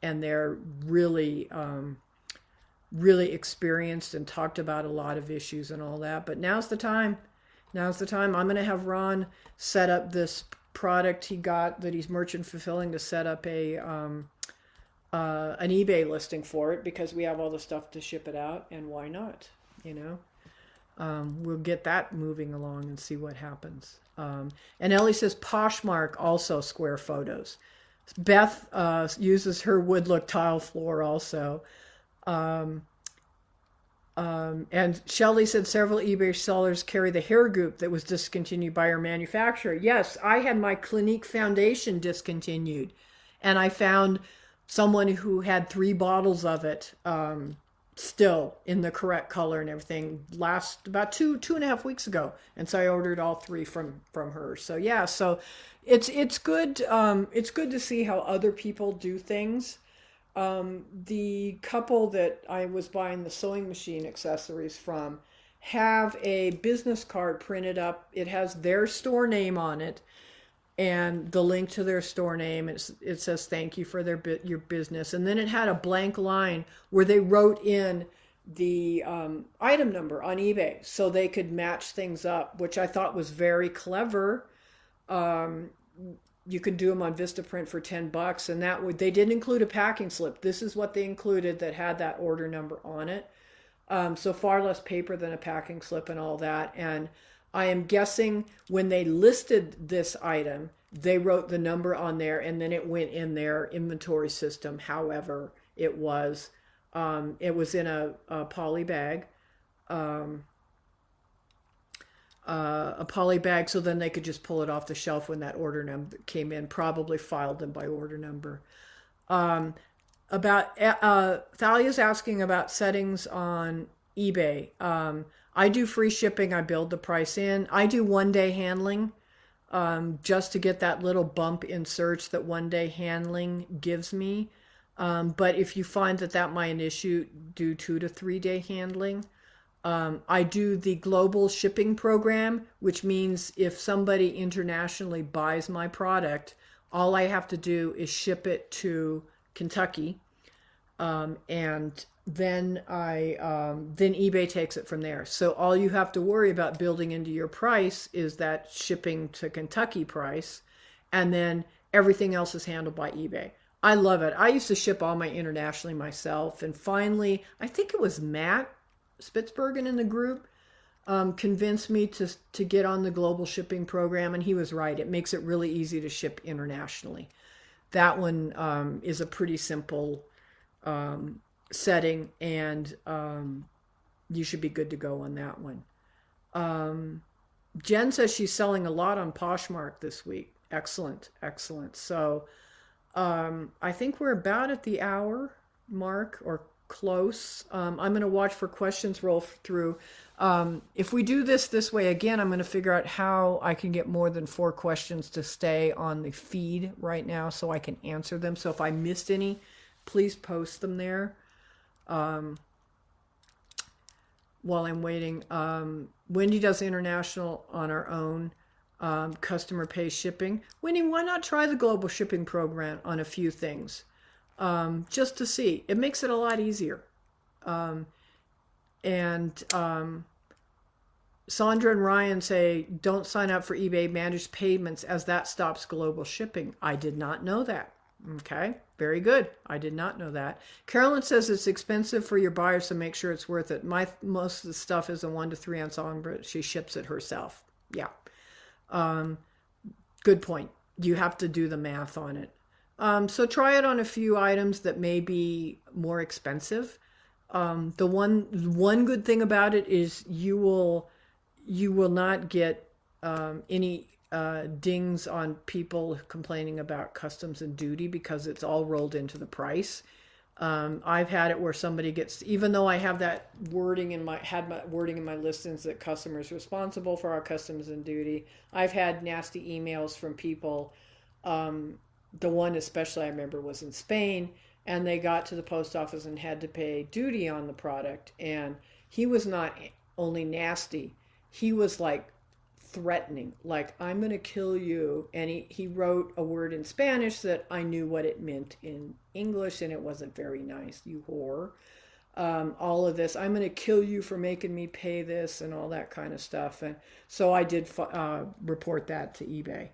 Speaker 1: And they're really um, really experienced and talked about a lot of issues and all that. But now's the time now's the time. I'm going to have Ron set up this product he got that he's merchant fulfilling to set up a um, uh, an eBay listing for it because we have all the stuff to ship it out, and why not? You know, um, we'll get that moving along and see what happens. Um, and Ellie says Poshmark also square photos. Beth uh, uses her wood look tile floor also. Um, um, and Shelley said several eBay sellers carry the hair group that was discontinued by our manufacturer. Yes, I had my Clinique foundation discontinued, and I found someone who had three bottles of it um, still in the correct color and everything last about two two and a half weeks ago, and so I ordered all three from from her. So yeah, so it's it's good um, it's good to see how other people do things um, the couple that I was buying the sewing machine accessories from have a business card printed up. It has their store name on it and the link to their store name. It's, it says thank you for their your business, and then it had a blank line where they wrote in the um, item number on eBay so they could match things up, which I thought was very clever. Um, you could do them on Vistaprint for 10 bucks and that would they didn't include a packing slip. This is what they included that had that order number on it. Um, so far less paper than a packing slip and all that. And I am guessing when they listed this item, they wrote the number on there and then it went in their inventory system. However, it was um, it was in a, a poly bag. Um, uh, a poly bag so then they could just pull it off the shelf when that order number came in probably filed them by order number um, about uh, thalia's asking about settings on eBay. Um, I do free shipping. I build the price in. I do one day handling um, just to get that little bump in search that one day handling gives me. Um, but if you find that that might an issue, do two to three day handling. Um, I do the global shipping program, which means if somebody internationally buys my product, all I have to do is ship it to Kentucky, um, and then I um, then eBay takes it from there. So all you have to worry about building into your price is that shipping to Kentucky price, and then everything else is handled by eBay. I love it. I used to ship all my internationally myself, and finally, I think it was Matt Spitzbergen in the group um, convinced me to to get on the global shipping program, and he was right. It makes it really easy to ship internationally. That one um, is a pretty simple um, setting, and um, you should be good to go on that one. Um, Jen says she's selling a lot on Poshmark this week. Excellent, excellent. So um, I think we're about at the hour mark or close. Um, I'm going to watch for questions roll through. Um, if we do this this way again, I'm going to figure out how I can get more than four questions to stay on the feed right now so I can answer them. So if I missed any, please post them there. Um, while I'm waiting, um, Wendy does international on our own. Um, customer pays shipping. Wendy, why not try the global shipping program on a few things? Um, just to see. It makes it a lot easier. Um, and um, Sandra and Ryan say, don't sign up for eBay managed payments as that stops global shipping. I did not know that. Okay, very good. I did not know that. Carolyn says it's expensive for your buyer, so make sure it's worth it. My most of the stuff is a one to three ounce on, but She ships it herself. Yeah. Um, good point. You have to do the math on it. Um, so try it on a few items that may be more expensive. Um, the one one good thing about it is you will you will not get um, any uh, dings on people complaining about customs and duty because it's all rolled into the price. Um, I've had it where somebody gets, even though I have that wording in my had my wording in my listings that customers responsible for our customs and duty. I've had nasty emails from people um, the one especially I remember was in Spain, and they got to the post office and had to pay duty on the product. And he was not only nasty, he was like threatening, like, I'm going to kill you. And he, he wrote a word in Spanish that I knew what it meant in English, and it wasn't very nice, you whore. Um, all of this, I'm going to kill you for making me pay this, and all that kind of stuff. And so I did uh, report that to eBay.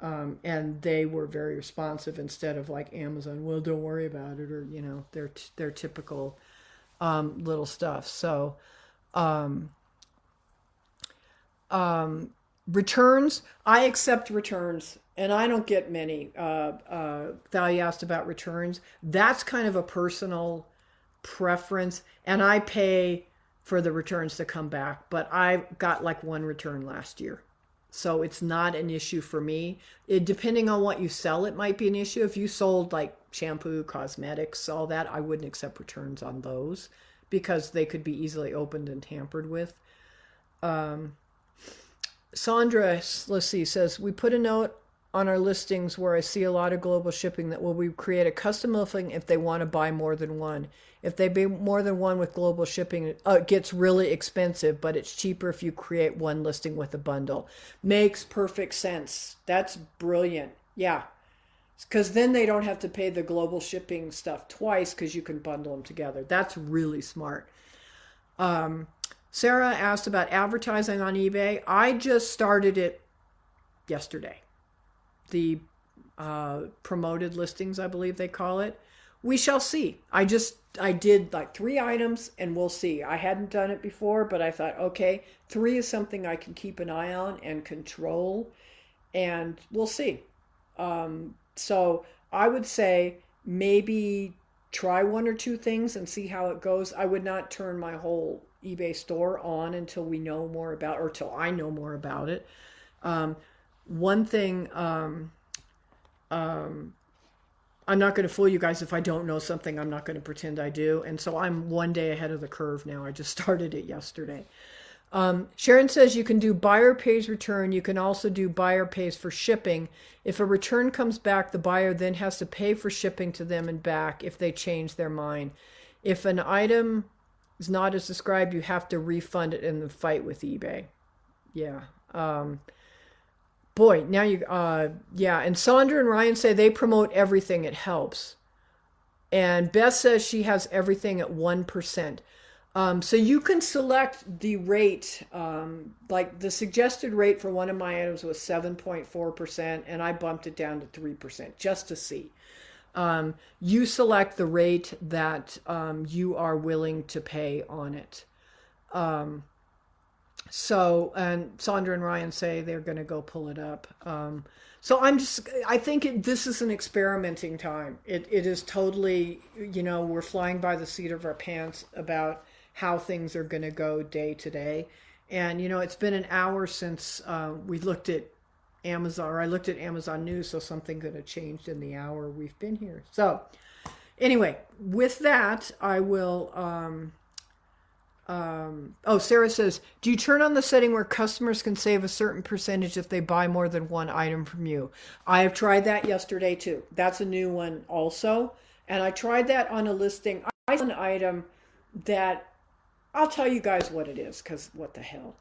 Speaker 1: Um, and they were very responsive instead of like Amazon. Well, don't worry about it, or you know, their their typical um, little stuff. So, um, um, returns. I accept returns, and I don't get many. Uh, uh, Thalia asked about returns. That's kind of a personal preference, and I pay for the returns to come back. But I got like one return last year. So it's not an issue for me. It, depending on what you sell, it might be an issue. If you sold like shampoo, cosmetics, all that, I wouldn't accept returns on those because they could be easily opened and tampered with. Um, Sandra, let's see, says we put a note on our listings where I see a lot of global shipping that will we create a custom listing if they want to buy more than one. If they buy more than one with global shipping, uh, it gets really expensive, but it's cheaper if you create one listing with a bundle. Makes perfect sense. That's brilliant. Yeah. Because then they don't have to pay the global shipping stuff twice because you can bundle them together. That's really smart. Um, Sarah asked about advertising on eBay. I just started it yesterday the uh, promoted listings, I believe they call it. We shall see. I just I did like three items and we'll see. I hadn't done it before, but I thought, okay, three is something I can keep an eye on and control, and we'll see. Um, so I would say maybe try one or two things and see how it goes. I would not turn my whole eBay store on until we know more about, or till I know more about it. Um, one thing um, um, I'm not going to fool you guys. If I don't know something, I'm not going to pretend I do. And so I'm one day ahead of the curve now. I just started it yesterday. Um, Sharon says you can do buyer pays return. You can also do buyer pays for shipping. If a return comes back, the buyer then has to pay for shipping to them and back if they change their mind. If an item is not as described, you have to refund it in the fight with eBay. Yeah. Um, boy, now you, uh, yeah. And Sandra and Ryan say they promote everything. It helps. And Beth says she has everything at 1%. Um, so you can select the rate, um, like the suggested rate for one of my items was 7.4%, and I bumped it down to 3% just to see. Um, you select the rate that um, you are willing to pay on it. So, and Sandra and Ryan say they're going to go pull it up. Um, so I'm just, I think it, this is an experimenting time. It, it is totally, you know, we're flying by the seat of our pants about how things are going to go day to day. And, you know, it's been an hour since uh, we looked at Amazon, or I looked at Amazon News, so something could have changed in the hour we've been here. So, anyway, with that, I will. Um, um, oh, Sarah says, do you turn on the setting where customers can save a certain percentage if they buy more than one item from you? I have tried that yesterday too. That's a new one also. And I tried that on a listing. I an item that I'll tell you guys what it is because what the hell.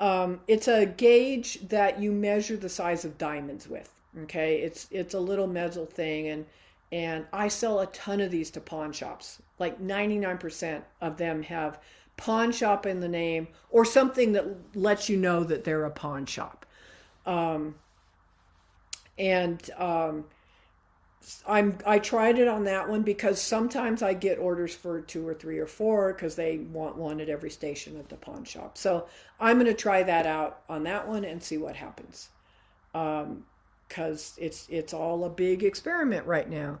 Speaker 1: Um, it's a gauge that you measure the size of diamonds with. Okay, it's it's a little metal thing, and and I sell a ton of these to pawn shops. Like ninety nine percent of them have pawn shop in the name or something that lets you know that they're a pawn shop. Um, and um, I'm I tried it on that one because sometimes I get orders for two or three or four because they want one at every station at the pawn shop. So I'm going to try that out on that one and see what happens. Um, because it's it's all a big experiment right now.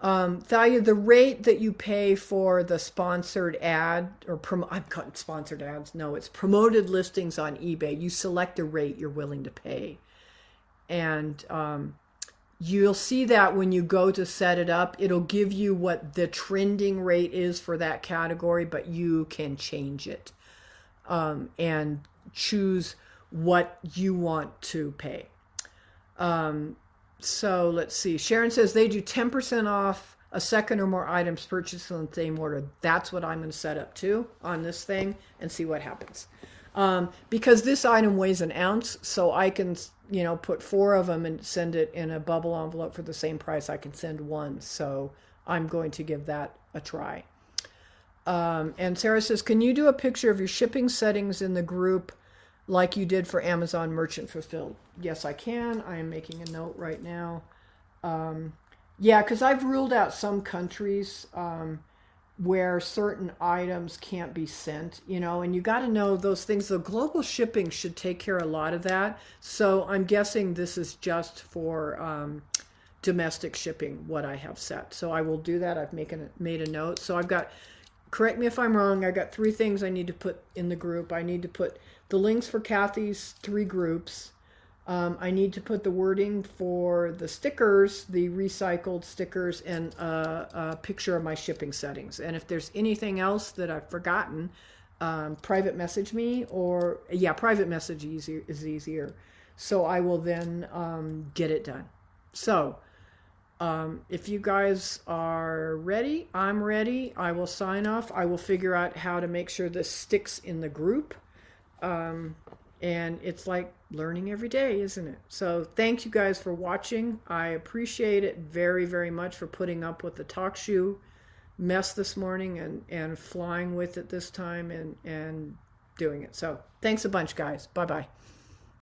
Speaker 1: Um, Thalia, the rate that you pay for the sponsored ad or prom- I'm cutting sponsored ads. No, it's promoted listings on eBay. You select a rate you're willing to pay, and um, You'll see that when you go to set it up, it'll give you what the trending rate is for that category, but you can change it um, and choose what you want to pay. Um, so let's see. Sharon says they do 10% off a second or more items purchased in the same order. That's what I'm going to set up to on this thing and see what happens. Um, because this item weighs an ounce, so I can you know, put four of them and send it in a bubble envelope for the same price I can send one. So I'm going to give that a try. Um, and Sarah says, Can you do a picture of your shipping settings in the group like you did for Amazon Merchant Fulfilled? Yes, I can. I am making a note right now. Um, yeah, because I've ruled out some countries. Um, where certain items can't be sent, you know, and you got to know those things. The global shipping should take care of a lot of that. So I'm guessing this is just for um, domestic shipping, what I have set. So I will do that. I've making, made a note. So I've got, correct me if I'm wrong, I've got three things I need to put in the group. I need to put the links for Kathy's three groups. Um, I need to put the wording for the stickers, the recycled stickers, and a, a, picture of my shipping settings. And if there's anything else that I've forgotten, um, private message me or, yeah, private message easier, is easier. So I will then um, get it done. So um, if you guys are ready, I'm ready. I will sign off. I will figure out how to make sure this sticks in the group. Um, and it's like learning every day, isn't it? So thank you guys for watching. I appreciate it very, very much for putting up with the TalkShoe mess this morning and, and flying with it this time and, and doing it. So thanks a bunch, guys. Bye bye.